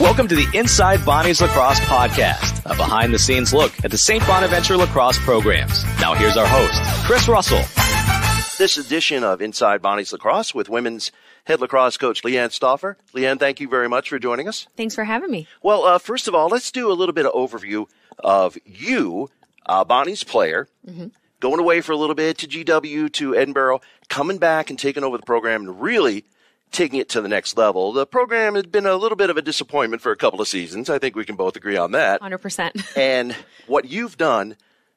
Welcome to the Inside Bonnie's Lacrosse podcast, a behind the scenes look at the St. Bonaventure lacrosse programs. Now here's our host, Chris Russell. This edition of Inside Bonnie's Lacrosse with women's head lacrosse coach LeighAnn Stauffer. LeighAnn, thank you very much for joining us. Thanks for having me. Well, uh, first of all, let's do a little bit of overview of you, uh, Bonnie's player, mm-hmm. going away for a little bit to GW, to Edinboro, coming back and taking over the program and really taking it to the next level. The program had been a little bit of a disappointment for a couple of seasons. I think we can both agree on that. 100%. and what you've done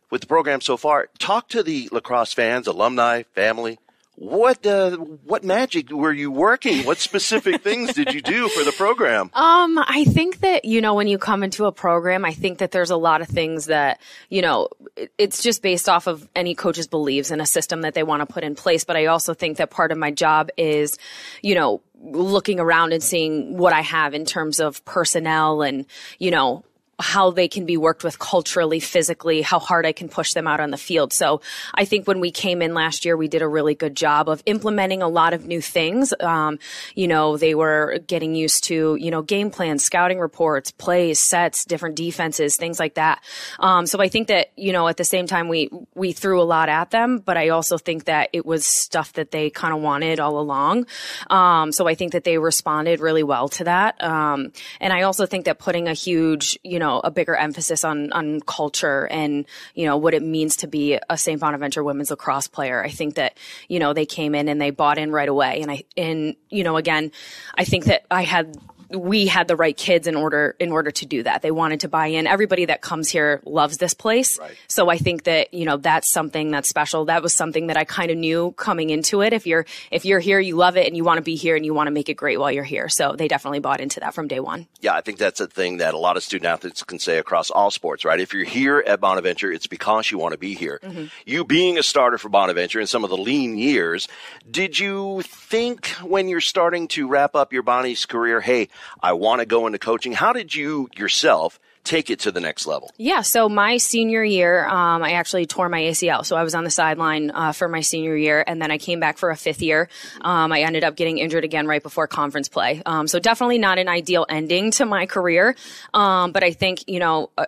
with the program so far, talk to the lacrosse fans, alumni, family, what uh, what magic were you working? What specific things did you do for the program? Um, I think that you know when you come into a program, I think that there's a lot of things that you know it's just based off of any coach's beliefs and a system that they want to put in place. But I also think that part of my job is, you know, looking around and seeing what I have in terms of personnel and you know how they can be worked with culturally, physically, how hard I can push them out on the field. So I think when we came in last year, we did a really good job of implementing a lot of new things. Um, you know, they were getting used to, you know, game plans, scouting reports, plays, sets, different defenses, things like that. Um, so I think that, you know, at the same time, we, we threw a lot at them, but I also think that it was stuff that they kind of wanted all along. Um, so I think that they responded really well to that. Um, and I also think that putting a huge, you know, know, a bigger emphasis on, on culture and, you know, what it means to be a St. Bonaventure women's lacrosse player. I think that, you know, they came in and they bought in right away. And I, and, you know, again, I think that I had we had the right kids in order in order to do that. They wanted to buy in. Everybody that comes here loves this place. Right. So I think that, you know, that's something that's special. That was something that I kind of knew coming into it. If you're if you're here, you love it and you want to be here and you want to make it great while you're here. So they definitely bought into that from day one. Yeah, I think that's a thing that a lot of student athletes can say across all sports, right? If you're here at Bonaventure, it's because you want to be here. Mm-hmm. You being a starter for Bonaventure in some of the lean years, did you think when you're starting to wrap up your Bonnie's career, hey, I want to go into coaching. How did you yourself take it to the next level? Yeah, so my senior year, um, I actually tore my ACL. So I was on the sideline uh, for my senior year, and then I came back for a fifth year. Um, I ended up getting injured again right before conference play. Um, so definitely not an ideal ending to my career. Um, but I think, you know, uh,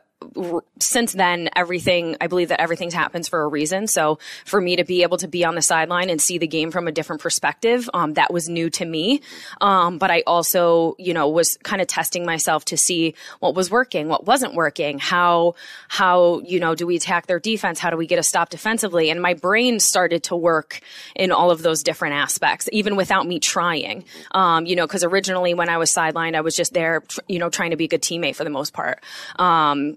since then, everything, I believe that everything happens for a reason. So for me to be able to be on the sideline and see the game from a different perspective, um, that was new to me. Um, but I also, you know, was kind of testing myself to see what was working, what wasn't working, how, how, you know, do we attack their defense? How do we get a stop defensively? And my brain started to work in all of those different aspects, even without me trying. Um, you know, cause originally when I was sidelined, I was just there, you know, trying to be a good teammate for the most part.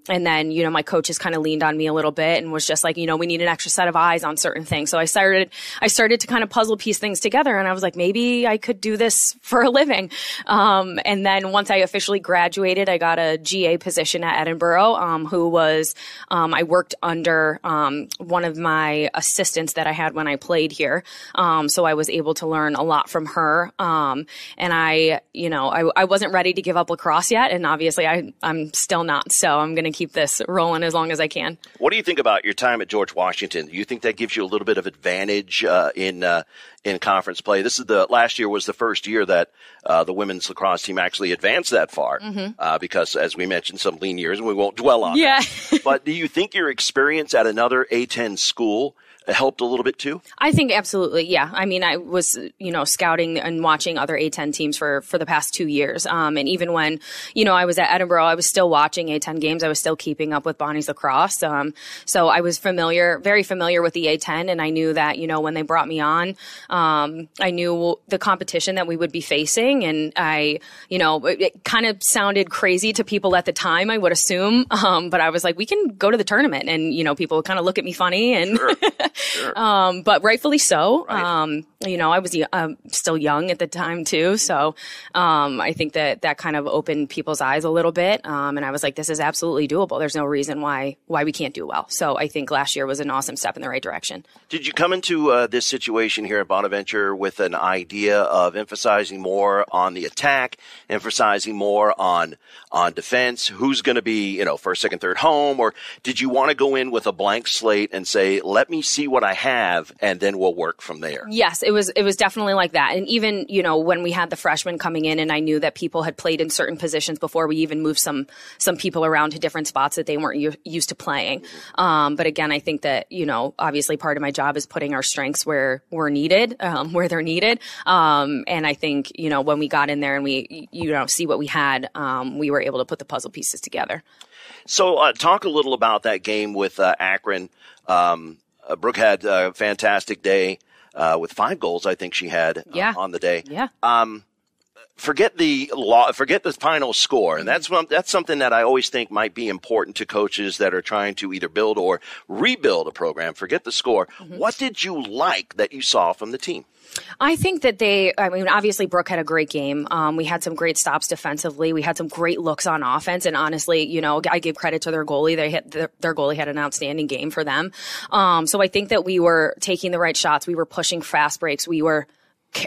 And then, you know, my coaches kind of leaned on me a little bit and was just like, you know, we need an extra set of eyes on certain things. So I started, I started to kind of puzzle piece things together and I was like, maybe I could do this for a living. Um, and then once I officially graduated, I got a GA position at Edinboro, um, who was, um, I worked under, um, one of my assistants that I had when I played here. Um, so I was able to learn a lot from her. Um, and I, you know, I, I wasn't ready to give up lacrosse yet. And obviously I, I'm still not. So I'm going to keep this rolling as long as I can. What do you think about your time at George Washington? Do you think that gives you a little bit of advantage uh, in uh, in conference play? This is the last year was the first year that uh, the women's lacrosse team actually advanced that far mm-hmm. Uh, because, as we mentioned, some lean years, and we won't dwell on. Yeah. but do you think your experience at another A10 school? Helped a little bit too? I think absolutely. Yeah. I mean, I was, you know, scouting and watching other A10 teams for, for the past two years. Um, and even when, you know, I was at Edinboro, I was still watching A10 games. I was still keeping up with Bonnie's lacrosse. Um, so I was familiar, very familiar with the A10. And I knew that, you know, when they brought me on, um, I knew the competition that we would be facing. And I, you know, it, it kind of sounded crazy to people at the time, I would assume. Um, but I was like, we can go to the tournament. And, you know, people kind of look at me funny and, sure. Sure. um, but rightfully so. Right. Um, you know, I was um, still young at the time too, so um, I think that that kind of opened people's eyes a little bit, um, and I was like, "This is absolutely doable. There's no reason why why we can't do well." So I think last year was an awesome step in the right direction. Did you come into uh, this situation here at Bonaventure with an idea of emphasizing more on the attack, emphasizing more on on defense? Who's going to be, you know, first, second, third home, or did you want to go in with a blank slate and say, "Let me see me what I have, and then we'll work from there. Yes, it was it was definitely like that. And even, you know, when we had the freshmen coming in and I knew that people had played in certain positions before we even moved some some people around to different spots that they weren't u- used to playing. Um, but again, I think that, you know, obviously part of my job is putting our strengths where we're needed, um, where they're needed. Um, and I think, you know, when we got in there and we, you know, see what we had, um, we were able to put the puzzle pieces together. So, uh, talk a little about that game with uh, Akron. Um, uh, Brooke had a fantastic day uh, with five goals. I think she had uh, Yeah. on the day. Yeah. Forget the law. Forget the final score, and that's one, that's something that I always think might be important to coaches that are trying to either build or rebuild a program. Forget the score. Mm-hmm. What did you like that you saw from the team? I think that they, I mean, obviously Brooke had a great game. Um, we had some great stops defensively. We had some great looks on offense. And honestly, you know, I give credit to their goalie. They hit, their, their goalie had an outstanding game for them. Um, so I think that we were taking the right shots. We were pushing fast breaks. We were,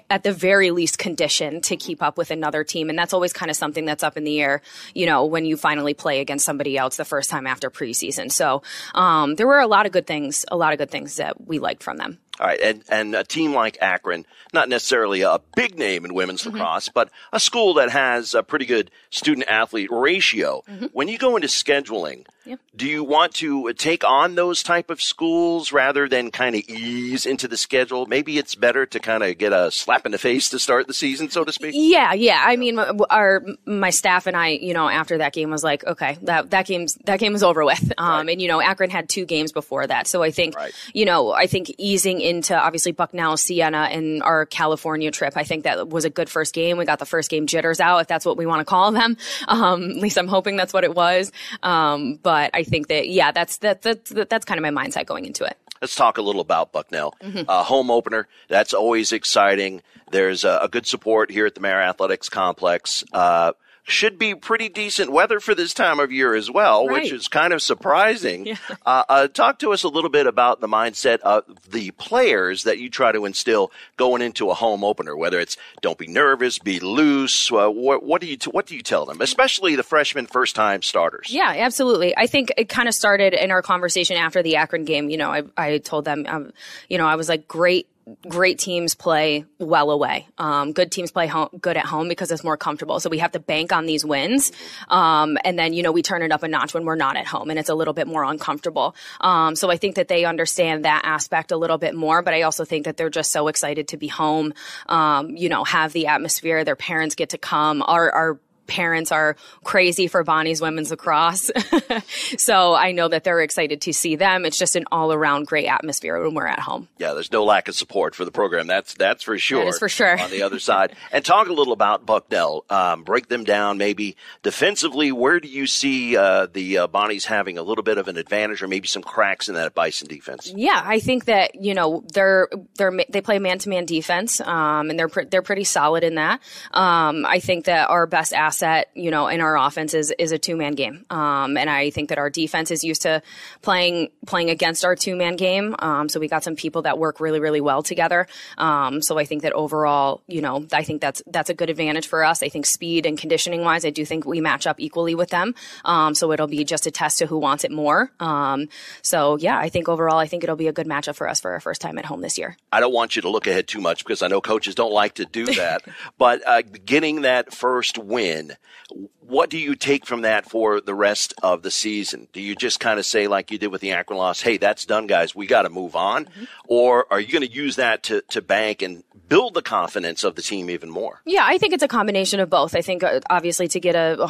at the very least condition to keep up with another team. And that's always kind of something that's up in the air you know when you finally play against somebody else the first time after preseason. So um, there were a lot of good things a lot of good things that we liked from them All right, and and a team like Akron, not necessarily a big name in women's Mm-hmm. lacrosse, but a school that has a pretty good student athlete ratio. When you go into scheduling, Mm-hmm. Yeah. do you want to take on those type of schools rather than kind of ease into the schedule? Maybe it's better to kind of get a slap in the face to start the season, so to speak. Yeah, yeah. I mean, our my staff and I, you know, after that game was like, okay, that that game's that game was over with. Um, Right. and you know, Akron had two games before that, so I think, Right. you know, I think easing into obviously Bucknell, Siena, and our California trip, I think that was a good first game. We got the first game jitters out, if that's what we want to call them. Um, at least I'm hoping that's what it was. Um, but I think that yeah, that's that, that's that's kind of my mindset going into it. Let's talk a little about Bucknell. Uh, home opener, that's always exciting. There's a, a good support here at the Marra Athletics Complex. Uh, should be pretty decent weather for this time of year as well, which is kind of surprising. Uh, uh, talk to us a little bit about the mindset of the players that you try to instill going into a home opener. Whether it's don't be nervous, be loose. Uh, what, what do you what do you tell them, especially the freshman first time starters? Yeah, absolutely. I think it kind of started in our conversation after the Akron game. You know, I, I told them, um, you know, I was like, great, great teams play well away. Um, good teams play home, good at home because it's more comfortable. So we have to bank on these wins. Um, and then, you know, we turn it up a notch when we're not at home and it's a little bit more uncomfortable. Um, so I think that they understand that aspect a little bit more, but I also think that they're just so excited to be home, um, you know, have the atmosphere. Their parents get to come. Our, our, parents are crazy for Bonnie's women's lacrosse. so I know that they're excited to see them. It's just an all around great atmosphere when we're at home. Yeah, there's no lack of support for the program. That's that's for sure. is for sure. On the other side, and talk a little about Bucknell. Um, break them down, maybe defensively. Where do you see uh, the uh, Bonnies having a little bit of an advantage, or maybe some cracks in that Bison defense? Yeah, I think that you know they're they're they play man to man defense, um, and they're they're pretty solid in that. Um, I think that our best asset, you know, in our offense is is a two man game, um, and I think that our defense is used to playing playing against our two man game. Um, so we got some people that work really really well together. Um, so I think that overall, you know, I think that's that's a good advantage for us. I think speed and conditioning wise, I do think we match up equally with them. Um, so it'll be just a test to who wants it more. Um, so yeah, I think overall, I think it'll be a good matchup for us for our first time at home this year. I don't want you to look ahead too much because I know coaches don't like to do that. but uh, getting that first win, what do you take from that for the rest of the season? Do you just kind of say, like you did with the Akron loss, hey, that's done, guys, we got to move on? Mm-hmm. Or are you going to use that to, to bank and build the confidence of the team even more? Yeah, I think it's a combination of both. I think uh, obviously to get a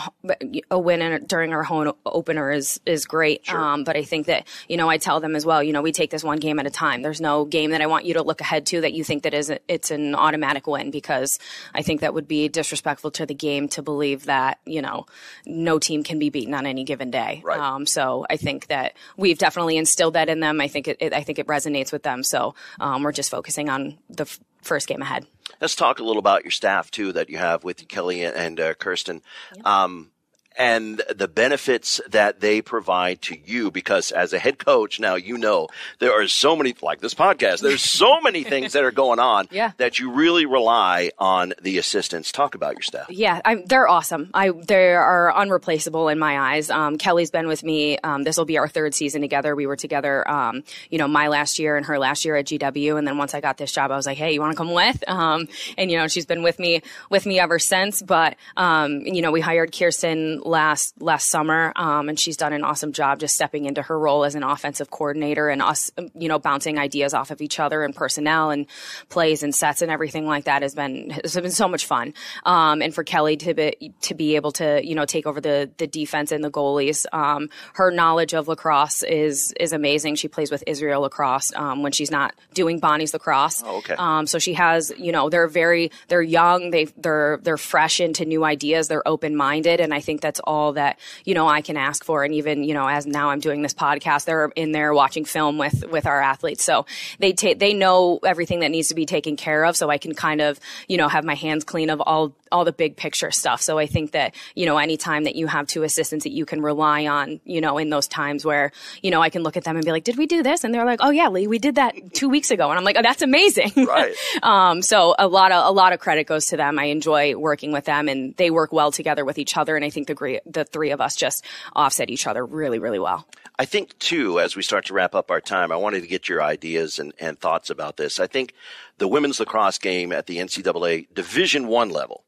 a win in, during our home opener is is great. Um, but I think that you know I tell them as well. You know, we take this one game at a time. There's no game that I want you to look ahead to that you think that is it's an automatic win because I think that would be disrespectful to the game to believe that you know no team can be beaten on any given day. Right. Um, so I think that we've definitely instilled that in them. I think it, it I think it resonates with them. So um, we're just focusing on the first game ahead. Let's talk a little about your staff too that you have with Kelly and uh, Kirsten. Um, and the benefits that they provide to you because as a head coach now you know there are so many like this podcast there's so many things that are going on Yeah. that you really rely on the assistants talk about your staff Yeah, I'm, they're awesome. I they are unreplaceable in my eyes. Um, Kelly's been with me. Um, this will be our third season together. We were together, um, you know, my last year and her last year at GW. And then once I got this job, I was like, hey, you want to come with? Um, and you know, she's been with me with me ever since. But um, you know, we hired Kirsten last last summer, um, and she's done an awesome job just stepping into her role as an offensive coordinator and us, you know, bouncing ideas off of each other and personnel and plays and sets and everything like that has been has been so much fun. Um, and for Kelly to be to be able to you know take over the the defense and the goalies, um, her knowledge of lacrosse is is amazing. She plays with Israel lacrosse um, when she's not doing Bonnie's lacrosse. Oh, okay. Um, so she has you know they're very they're young. They they're they're fresh into new ideas. They're open minded, and I think that's all that you know I can ask for. And even you know as now I'm doing this podcast, they're in there watching film with with our athletes, so they take they know everything that needs to be taken care of. So I can kind of you know have my hands clean of all all the big picture stuff. So I think that you know anytime that you have two assistants that you can rely on, you know, in those times where you know I can look at them and be like, did we do this? And they're like, oh yeah, Lee, we did that two weeks ago, and I'm like, oh, that's amazing. Right. um, so a lot of a lot of credit goes to them. I enjoy working with them, and they work well together with each other. And I think the the three of us just offset each other really really well. I think too, as we start to wrap up our time, I wanted to get your ideas and, and thoughts about this. I think the women's lacrosse game at the NCAA Division One level,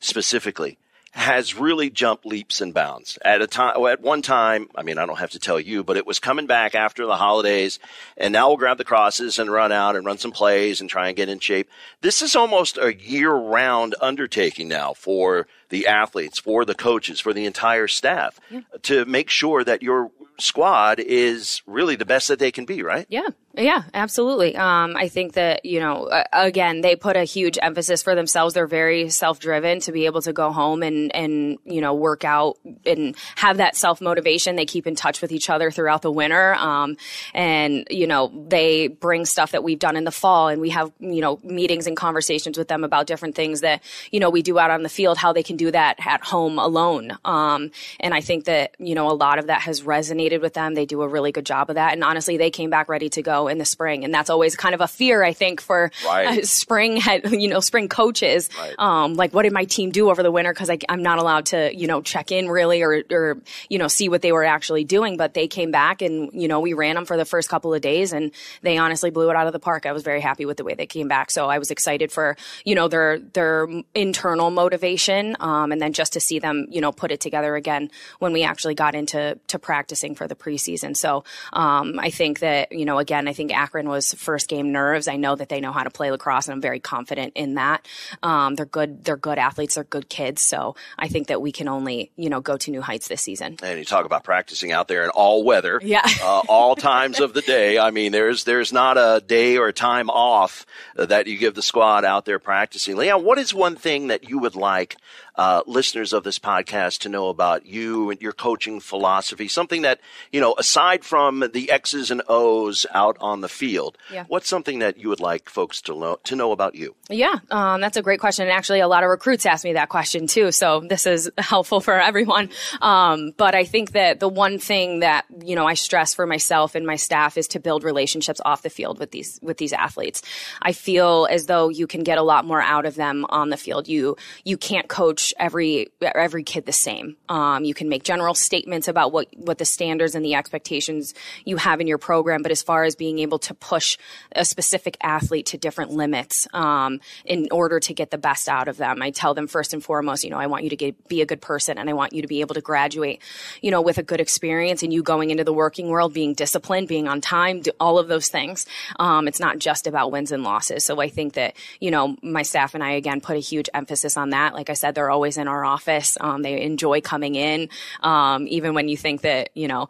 specifically, has really jumped leaps and bounds. At a time, at one time, I mean, I don't have to tell you, but it was coming back after the holidays, and now we'll grab the crosses and run out and run some plays and try and get in shape. This is almost a year-round undertaking now for the athletes, for the coaches, for the entire staff to make sure that your squad is really the best that they can be, right? Yeah. Yeah, absolutely. Um, I think that, you know, again, they put a huge emphasis for themselves. They're very self driven to be able to go home and, and, you know, work out and have that self motivation. They keep in touch with each other throughout the winter. Um, and, you know, they bring stuff that we've done in the fall and we have, you know, meetings and conversations with them about different things that, you know, we do out on the field, how they can do that at home alone. Um, and I think that, you know, a lot of that has resonated with them. They do a really good job of that. And honestly, they came back ready to go in the spring. And that's always kind of a fear, I think, for Right. uh, spring, head, you know, spring coaches. Right. Um, like, what did my team do over the winter? Cause I, I'm not allowed to, you know, check in really or, or, you know, see what they were actually doing. But they came back and, you know, we ran them for the first couple of days and they honestly blew it out of the park. I was very happy with the way they came back. So I was excited for, you know, their, their internal motivation. Um, and then just to see them, you know, put it together again when we actually got into, to practicing for the preseason. So, um, I think that, you know, again, I think Akron was first game nerves. I know that they know how to play lacrosse and I'm very confident in that. Um, they're good, they're good athletes, they're good kids. So I think that we can only, you know, go to new heights this season. And you talk about practicing out there in all weather, Yeah. uh, all times of the day. I mean, there's there's not a day or time off that you give the squad out there practicing. LeighAnn, what is one thing that you would like uh, listeners of this podcast to know about you and your coaching philosophy? Something that you know, aside from the X's and O's out on the field, Yeah. what's something that you would like folks to know to know about you? Yeah, um, that's a great question. And actually, a lot of recruits ask me that question too. So this is helpful for everyone. Um, but I think that the one thing that you know I stress for myself and my staff is to build relationships off the field with these with these athletes. I feel as though you can get a lot more out of them on the field. You you can't coach every every kid the same. Um, you can make general statements about what what the standards and the expectations you have in your program, but as far as being able to push a specific athlete to different limits um, in order to get the best out of them, I tell them first and foremost, you know, I want you to get, be a good person, and I want you to be able to graduate, you know, with a good experience, and you going into the working world being disciplined, being on time, all of those things. Um, it's not just about wins and losses. So I think that you know my staff and I again put a huge emphasis on that. Like I said, they're always in our office. Um, they enjoy coming in, um, even when you think that you know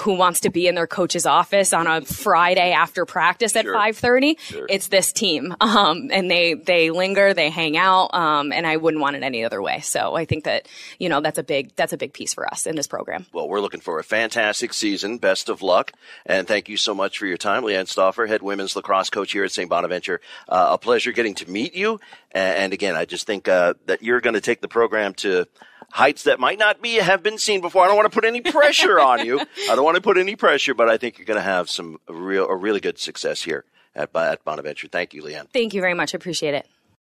who wants to be in their coach's office on a Friday after practice at Sure. 5:30, Sure. it's this team. Um, and they they linger, they hang out, um, and I wouldn't want it any other way. So I think that you know that's a big that's a big piece for us in this program. Well, we're looking for a fantastic season. Best of luck. And thank you so much for your time. LeighAnn Stauffer, head women's lacrosse coach here at St. Bonaventure. Uh, a pleasure getting to meet you. And, and again, I just think uh, you're going to take the program to heights that might not be have been seen before. I don't want to put any pressure on you. I don't want to put any pressure, but I think you're going to have some real, a really good success here at, at Bonaventure. Thank you, LeighAnn. Thank you very much. I appreciate it.